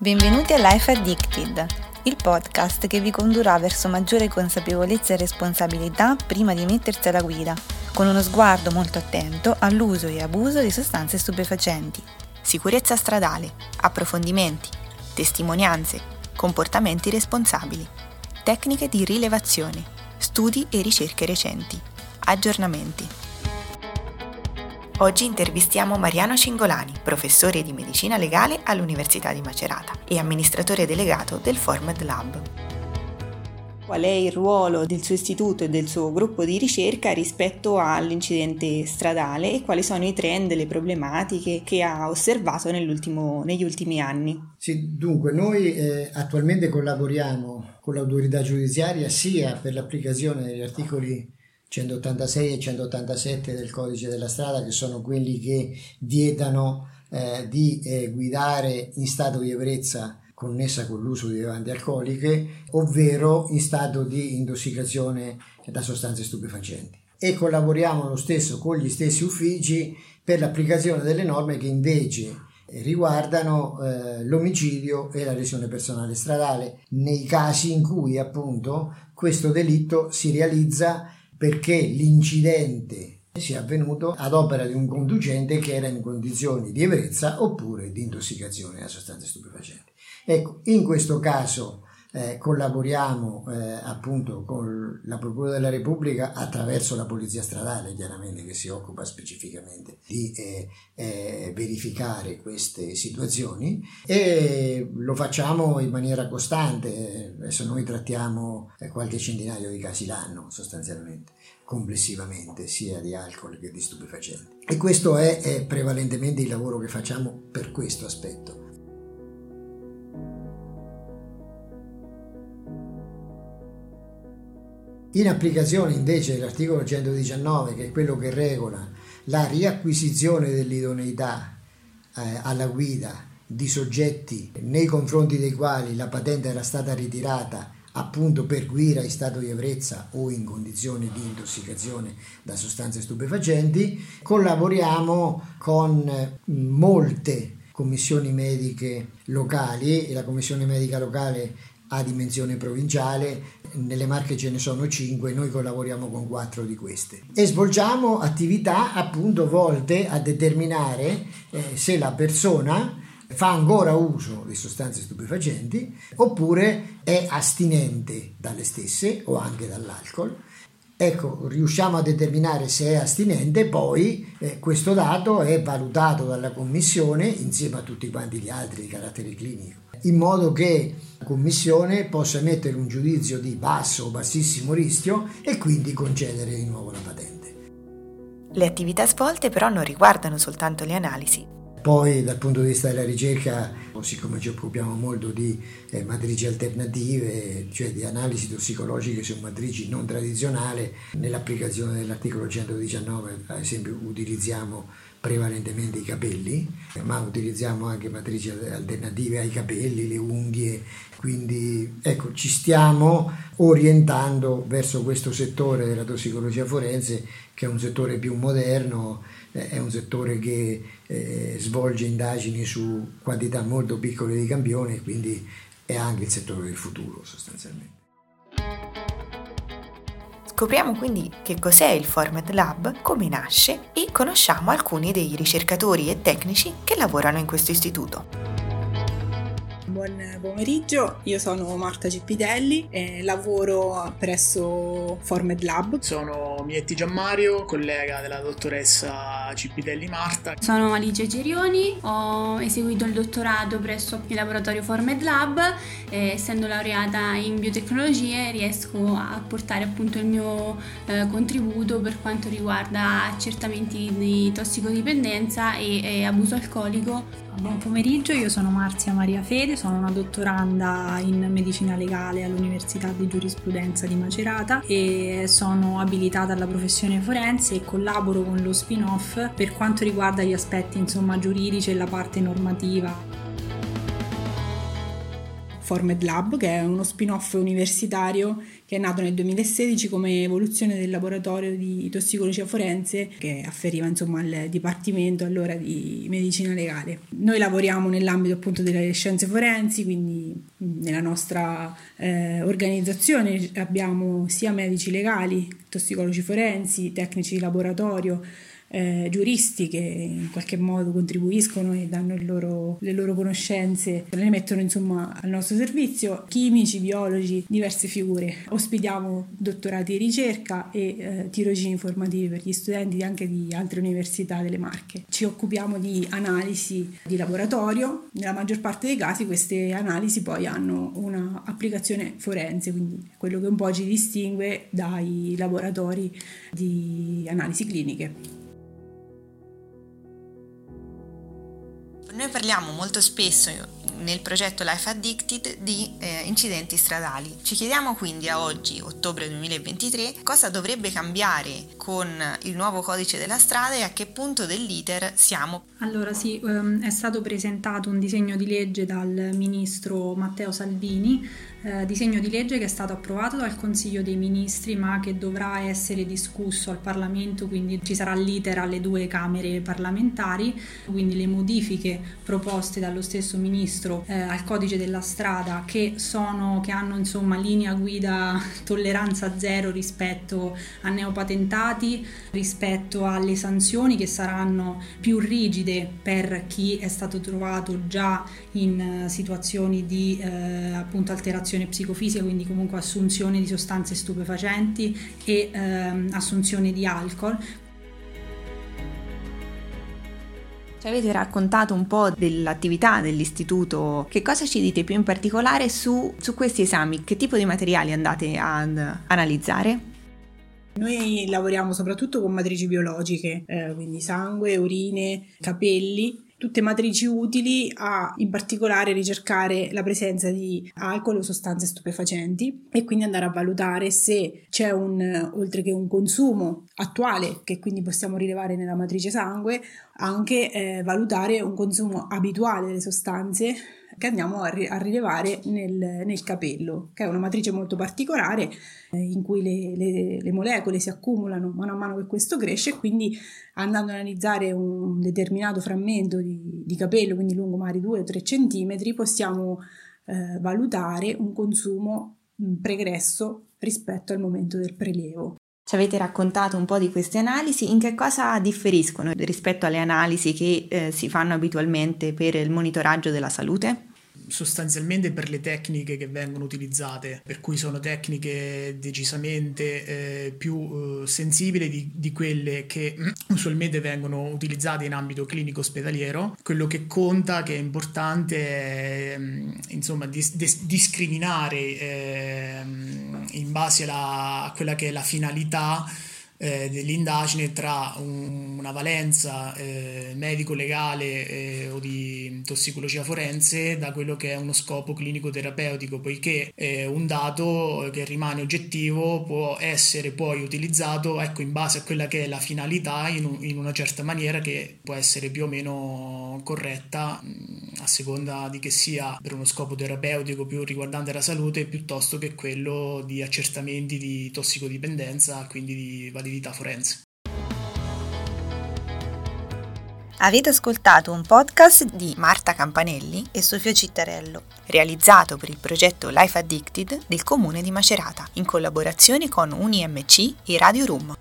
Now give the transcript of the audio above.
Benvenuti a Life Addicted, il podcast che vi condurrà verso maggiore consapevolezza e responsabilità prima di mettersi alla guida, con uno sguardo molto attento all'uso e abuso di sostanze stupefacenti. Sicurezza stradale, approfondimenti, testimonianze, comportamenti responsabili, tecniche di rilevazione, studi e ricerche recenti, aggiornamenti. Oggi intervistiamo Mariano Cingolani, professore di medicina legale all'Università di Macerata e amministratore delegato del Formed Lab. Qual è il ruolo del suo istituto e del suo gruppo di ricerca rispetto all'incidente stradale e quali sono i trend e le problematiche che ha osservato negli ultimi anni? Sì, dunque, noi eh, attualmente collaboriamo con l'autorità giudiziaria sia per l'applicazione degli articoli 186 e 187 del codice della strada che sono quelli che vietano eh, di eh, guidare in stato di ebbrezza connessa con l'uso di bevanti alcoliche, ovvero in stato di intossicazione da sostanze stupefacenti. E collaboriamo lo stesso con gli stessi uffici per l'applicazione delle norme che invece riguardano eh, l'omicidio e la lesione personale stradale nei casi in cui appunto questo delitto si realizza perché l'incidente sia avvenuto ad opera di un conducente che era in condizioni di ebbrezza oppure di intossicazione a sostanze stupefacenti. Ecco, in questo caso eh, collaboriamo eh, appunto con la Procura della Repubblica attraverso la Polizia Stradale, chiaramente che si occupa specificamente di eh, eh, verificare queste situazioni. E lo facciamo in maniera costante. Adesso noi trattiamo eh, qualche centinaio di casi l'anno sostanzialmente complessivamente sia di alcol che di stupefacenti. E questo è, è prevalentemente il lavoro che facciamo per questo aspetto In applicazione invece dell'articolo 119, che è quello che regola la riacquisizione dell'idoneità eh, alla guida di soggetti nei confronti dei quali la patente era stata ritirata appunto per guida in stato di ebbrezza o in condizioni di intossicazione da sostanze stupefacenti, collaboriamo con molte commissioni mediche locali e la commissione medica locale a dimensione provinciale, nelle Marche ce ne sono 5, noi collaboriamo con 4 di queste e svolgiamo attività appunto volte a determinare eh, se la persona fa ancora uso di sostanze stupefacenti oppure è astinente dalle stesse o anche dall'alcol. Ecco, riusciamo a determinare se è astinente, poi eh, questo dato è valutato dalla commissione insieme a tutti quanti gli altri di carattere clinico in modo che la Commissione possa emettere un giudizio di basso o bassissimo rischio e quindi concedere di nuovo la patente. Le attività svolte però non riguardano soltanto le analisi, poi dal punto di vista della ricerca, siccome ci occupiamo molto di eh, matrici alternative, cioè di analisi tossicologiche su matrici non tradizionali, nell'applicazione dell'articolo 119 ad esempio utilizziamo prevalentemente i capelli, ma utilizziamo anche matrici alternative ai capelli, le unghie, quindi ecco, ci stiamo orientando verso questo settore della tossicologia forense che è un settore più moderno, eh, è un settore che eh, svolge indagini su quantità molto piccole di campioni, quindi è anche il settore del futuro sostanzialmente. Scopriamo quindi che cos'è il Format Lab, come nasce e conosciamo alcuni dei ricercatori e tecnici che lavorano in questo istituto. Buon pomeriggio, io sono Marta Cippitelli e lavoro presso Formed Lab. Sono Mietti Giammario, collega della dottoressa Cippitelli Marta. Sono Alice Gerioni, ho eseguito il dottorato presso il laboratorio Formed Lab e essendo laureata in biotecnologie riesco a portare appunto il mio eh, contributo per quanto riguarda accertamenti di tossicodipendenza e, e abuso alcolico Buon pomeriggio, io sono Marzia Maria Fede, sono una dottoranda in medicina legale all'Università di Giurisprudenza di Macerata e sono abilitata alla professione forense e collaboro con lo spin-off per quanto riguarda gli aspetti insomma, giuridici e la parte normativa. Formed Lab, che è uno spin-off universitario che è nato nel 2016 come evoluzione del laboratorio di tossicologia forense che afferiva insomma al dipartimento allora di medicina legale. Noi lavoriamo nell'ambito appunto delle scienze forensi, quindi nella nostra eh, organizzazione abbiamo sia medici legali, tossicologi forensi, tecnici di laboratorio, eh, giuristi che in qualche modo contribuiscono e danno loro, le loro conoscenze, le mettono insomma al nostro servizio, chimici, biologi, diverse figure. Ospitiamo dottorati di ricerca e eh, tirocini formativi per gli studenti anche di altre università delle Marche. Ci occupiamo di analisi di laboratorio, nella maggior parte dei casi queste analisi poi hanno un'applicazione forense, quindi quello che un po' ci distingue dai laboratori di analisi cliniche. Noi parliamo molto spesso nel progetto Life Addicted di eh, incidenti stradali. Ci chiediamo quindi a oggi, ottobre 2023, cosa dovrebbe cambiare con il nuovo codice della strada e a che punto dell'iter siamo. Allora sì, ehm, è stato presentato un disegno di legge dal ministro Matteo Salvini eh, disegno di legge che è stato approvato dal Consiglio dei Ministri ma che dovrà essere discusso al Parlamento, quindi ci sarà l'iter alle due Camere parlamentari, quindi le modifiche proposte dallo stesso Ministro eh, al codice della strada che, sono, che hanno insomma linea guida tolleranza zero rispetto a neopatentati, rispetto alle sanzioni che saranno più rigide per chi è stato trovato già in eh, situazioni di eh, appunto alterazione psicofisica, quindi comunque assunzione di sostanze stupefacenti e ehm, assunzione di alcol. Ci avete raccontato un po' dell'attività dell'istituto, che cosa ci dite più in particolare su, su questi esami? Che tipo di materiali andate ad analizzare? Noi lavoriamo soprattutto con matrici biologiche, eh, quindi sangue, urine, capelli tutte matrici utili a in particolare ricercare la presenza di alcol o sostanze stupefacenti e quindi andare a valutare se c'è un oltre che un consumo attuale che quindi possiamo rilevare nella matrice sangue anche eh, valutare un consumo abituale delle sostanze che andiamo a, ri- a rilevare nel, nel, capello, che è una matrice molto particolare eh, in cui le, le, le, molecole si accumulano mano a mano che questo cresce e quindi andando ad analizzare un determinato frammento di, di capello, quindi lungo magari 2 o 3 cm, possiamo eh, valutare un consumo pregresso rispetto al momento del prelievo. Ci avete raccontato un po' di queste analisi, in che cosa differiscono rispetto alle analisi che eh, si fanno abitualmente per il monitoraggio della salute? Sostanzialmente per le tecniche che vengono utilizzate, per cui sono tecniche decisamente eh, più eh, sensibili di, di, quelle che usualmente vengono utilizzate in ambito clinico ospedaliero. Quello che conta, che è importante, è mm, insomma dis, dis, discriminare eh, in base alla, a quella che è la finalità eh, dell'indagine tra un, una valenza eh, medico-legale eh, o di tossicologia forense da quello che è uno scopo clinico-terapeutico, poiché eh, un dato che rimane oggettivo può essere poi utilizzato ecco, in base a quella che è la finalità in, un, in una certa maniera che può essere più o meno corretta a seconda di che sia per uno scopo terapeutico più riguardante la salute piuttosto che quello di accertamenti di tossicodipendenza, quindi di validità validità forense. Avete ascoltato un podcast di Marta Campanelli e Sofia Cittarello, realizzato per il progetto Life Addicted del comune di Macerata, in collaborazione con UniMC e Radio Room.